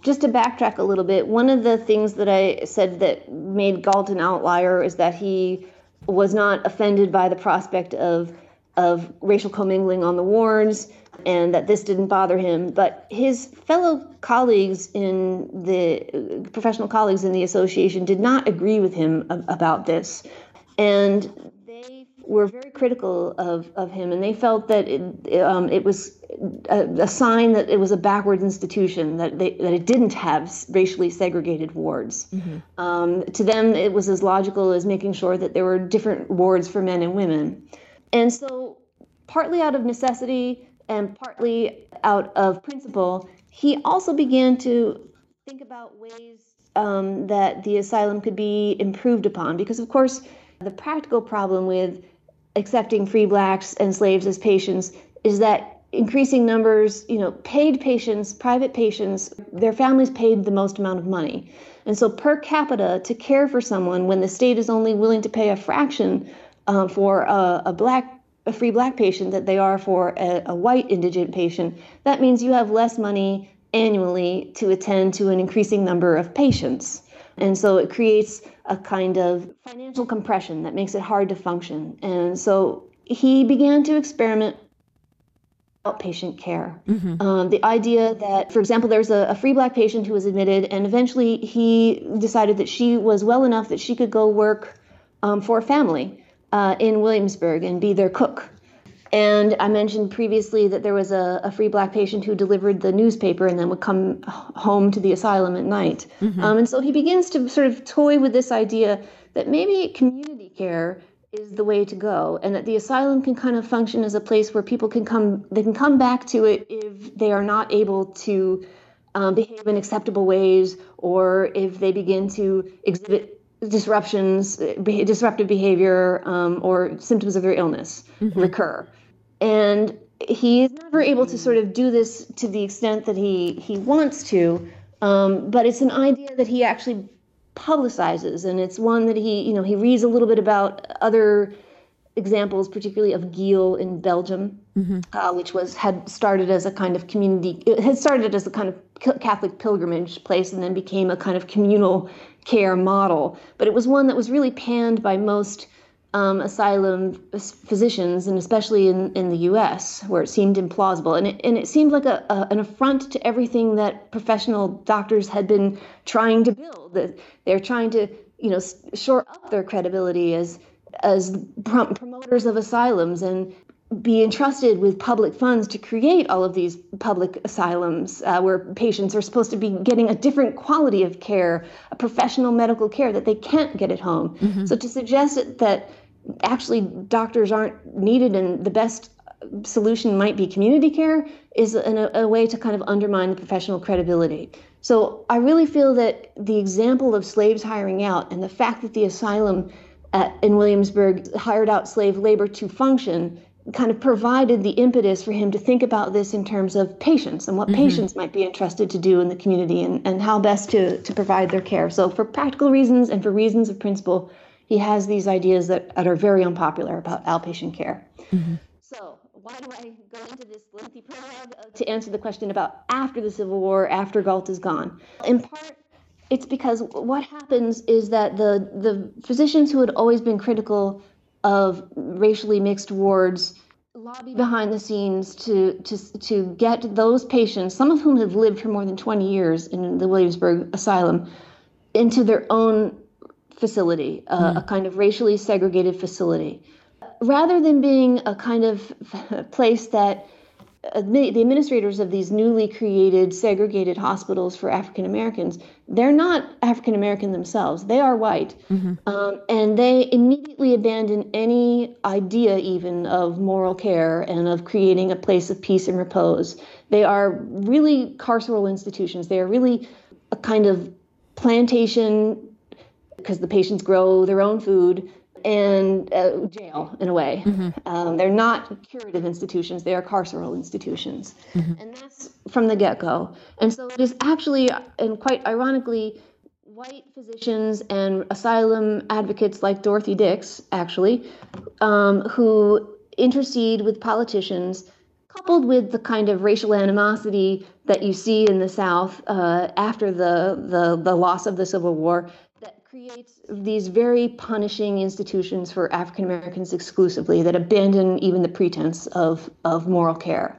Just to backtrack a little bit, one of the things that I said that made Galt an outlier is that he was not offended by the prospect of of racial commingling on the wards and that this didn't bother him. But his fellow colleagues in the professional colleagues in the association did not agree with him about this. And they were very critical of, of him, and they felt that it, um, it was a, a, sign that it was a backwards institution, that, they, that it didn't have racially segregated wards. Mm-hmm. Um, to them, it was as logical as making sure that there were different wards for men and women. And so, partly out of necessity and partly out of principle, he also began to think about ways um, that the asylum could be improved upon. Because, of course, the practical problem with accepting free blacks and slaves as patients is that increasing numbers, you know, paid patients, private patients, their families paid the most amount of money. And so, per capita, to care for someone when the state is only willing to pay a fraction uh, for a, a black a free black patient that they are for a, a, white indigent patient, that means you have less money annually to attend to an increasing number of patients. And so it creates a kind of financial compression that makes it hard to function. And so he began to experiment outpatient care. Mm-hmm. Um, the idea that, for example, there's a, a, free black patient who was admitted, and eventually he decided that she was well enough that she could go work um, for a family uh, in Williamsburg and be their cook. And I mentioned previously that there was a, a, free black patient who delivered the newspaper and then would come home to the asylum at night. Mm-hmm. Um, and so he begins to sort of toy with this idea that maybe community care is the way to go and that the asylum can kind of function as a place where people can come they can come back to it if they are not able to um, behave in acceptable ways or if they begin to exhibit disruptions, disruptive behavior, um, or symptoms of their illness mm-hmm. recur. And he is never able to sort of do this to the extent that he, he wants to, um, but it's an idea that he actually publicizes, and it's one that he, you know, he reads a little bit about other examples, particularly of Geel in Belgium, mm-hmm. uh, which was had started as a kind of community. It had started as a kind of Catholic pilgrimage place, and then became a kind of communal care model, but it was one that was really panned by most um, asylum physicians, and especially in, in the U.S., where it seemed implausible, and it, and it seemed like a, a, an affront to everything that professional doctors had been trying to build. They're trying to, you know, shore up their credibility as as promoters of asylums and be entrusted with public funds to create all of these public asylums uh, where patients are supposed to be getting a different quality of care, a professional medical care that they can't get at home. Mm-hmm. So to suggest that actually doctors aren't needed and the best solution might be community care is an, a way to kind of undermine the professional credibility. So I really feel that the example of slaves hiring out and the fact that the asylum at, in Williamsburg hired out slave labor to function kind of provided the impetus for him to think about this in terms of patients and what mm-hmm. patients might be entrusted to do in the community and, and how best to, to provide their care. So, for practical reasons and for reasons of principle, he has these ideas that, that are very unpopular about outpatient care. Mm-hmm. So, why do I go into this lengthy prologue to answer the question about after the Civil War, after Galt is gone? In part, it's because what happens is that the, the physicians who had always been critical of racially mixed wards lobby behind the scenes to, to, to get those patients, some of whom have lived for more than 20 years in the Williamsburg Asylum, into their own facility, uh, mm. a kind of racially segregated facility. Rather than being a kind of place that the administrators of these newly created segregated hospitals for African Americans, they're not African American themselves. They are white. Mm-hmm. Um, and they immediately abandon any idea, even of moral care and of creating a place of peace and repose. They are really carceral institutions. They are really a kind of plantation because the patients grow their own food and uh, jail in a way. Mm-hmm. Um, they're not curative institutions, they are carceral institutions. Mm-hmm. And that's from the get go. And so it is actually, and quite ironically, white physicians and asylum advocates like Dorothy Dix, actually, um, who intercede with politicians coupled with the kind of racial animosity that you see in the South uh, after the, the, the loss of the Civil War, creates these very punishing institutions for African Americans exclusively that abandon even the pretense of, of moral care.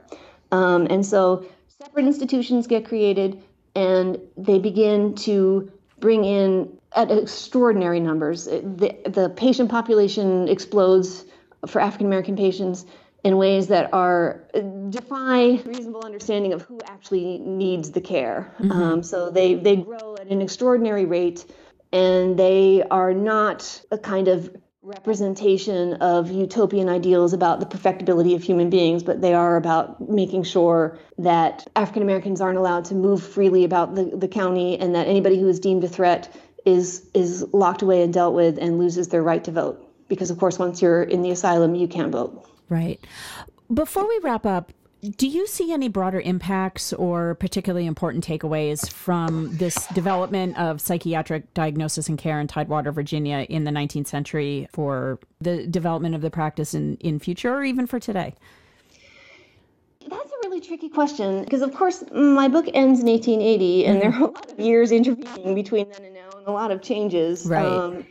Um, and so separate institutions get created and they begin to bring in at extraordinary numbers. The, the patient population explodes for African American patients in ways that are defy reasonable understanding of who actually needs the care. Mm-hmm. Um, so they they grow at an extraordinary rate, and they are not a kind of representation of utopian ideals about the perfectibility of human beings, but they are about making sure that African Americans aren't allowed to move freely about the, the county and that anybody who is deemed a threat is is locked away and dealt with and loses their right to vote. Because of course once you're in the asylum you can't vote. Right. Before we wrap up, do you see any broader impacts or particularly important takeaways from this development of psychiatric diagnosis and care in Tidewater, Virginia in the 19th century for the development of the practice in, in future or even for today? That's a really tricky question because, of course, my book ends in 1880, and mm-hmm. there are a lot of years intervening between then and now, and a lot of changes. Right. Um,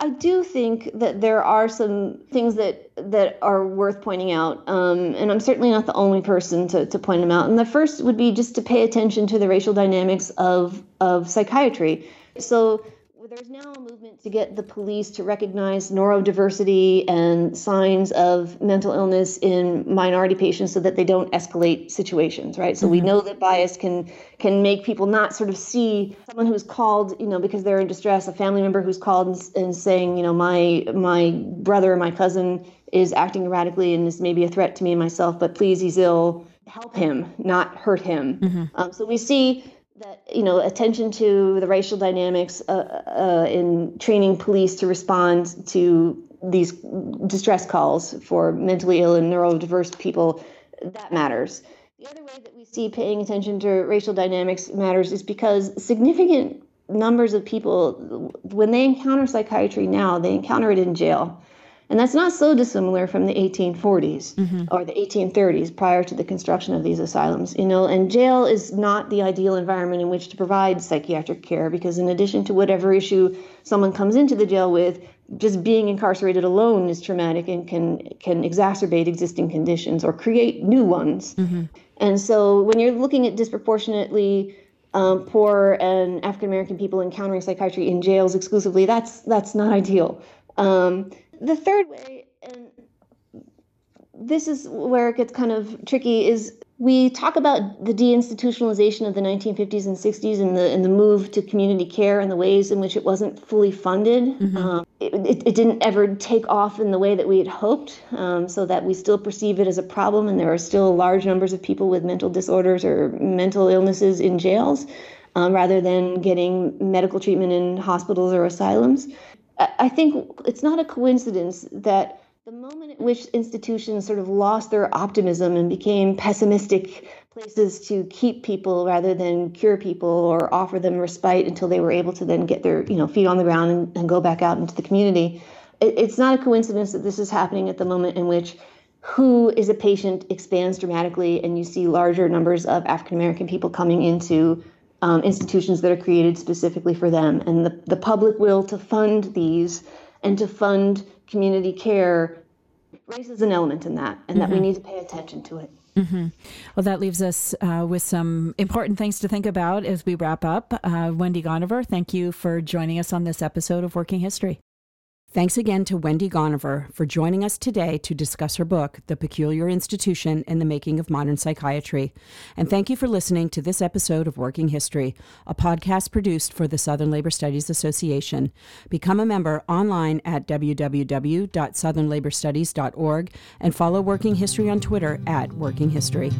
I do think that there are some things that that are worth pointing out, um, and I'm certainly not the only person to, to point them out. And the first would be just to pay attention to the racial dynamics of of psychiatry. So there's now a movement to get the police to recognize neurodiversity and signs of mental illness in minority patients so that they don't escalate situations right so mm-hmm. we know that bias can can make people not sort of see someone who's called you know because they're in distress a family member who's called and, and saying you know my my brother or my cousin is acting erratically and is maybe a threat to me and myself but please he's ill help him not hurt him mm-hmm. um, so we see that you know attention to the racial dynamics uh, uh, in training police to respond to these distress calls for mentally ill and neurodiverse people that matters. The other way that we see paying attention to racial dynamics matters is because significant numbers of people when they encounter psychiatry now they encounter it in jail and that's not so dissimilar from the 1840s mm-hmm. or the 1830s prior to the construction of these asylums. You know, and jail is not the ideal environment in which to provide psychiatric care because in addition to whatever issue someone comes into the jail with, just being incarcerated alone is traumatic and can can exacerbate existing conditions or create new ones. Mm-hmm. And so when you're looking at disproportionately um, poor and African American people encountering psychiatry in jails exclusively, that's that's not ideal. Um, the third way, and this is where it gets kind of tricky, is we talk about the deinstitutionalization of the 1950s and 60s and the and the move to community care and the ways in which it wasn't fully funded. Mm-hmm. Um, it, it, it, didn't ever take off in the way that we had hoped, um, so that we still perceive it as a problem, and there are still large numbers of people with mental disorders or mental illnesses in jails. Um, rather than getting medical treatment in hospitals or asylums. I think it's not a coincidence that the moment at which institutions sort of lost their optimism and became pessimistic places to keep people rather than cure people or offer them respite until they were able to then get their you know feet on the ground and, and go back out into the community it, it's not a coincidence that this is happening at the moment in which who is a patient expands dramatically and you see larger numbers of african american people coming into um, institutions that are created specifically for them. And the, the public will to fund these and to fund community care race is an element in that, and mm-hmm. that we mm-hmm. need to pay attention to it. Mm-hmm. Well, that leaves us uh, with some important things to think about as we wrap up. Uh, Wendy Gonaver, thank you for joining us on this episode of Working History. Thanks again to Wendy Gonaver for joining us today to discuss her book, The Peculiar Institution in the Making of Modern Psychiatry. And thank you for listening to this episode of Working History, a podcast produced for the Southern Labor Studies Association. Become a member online at www.southernlaborstudies.org and follow Working History on Twitter at Working History.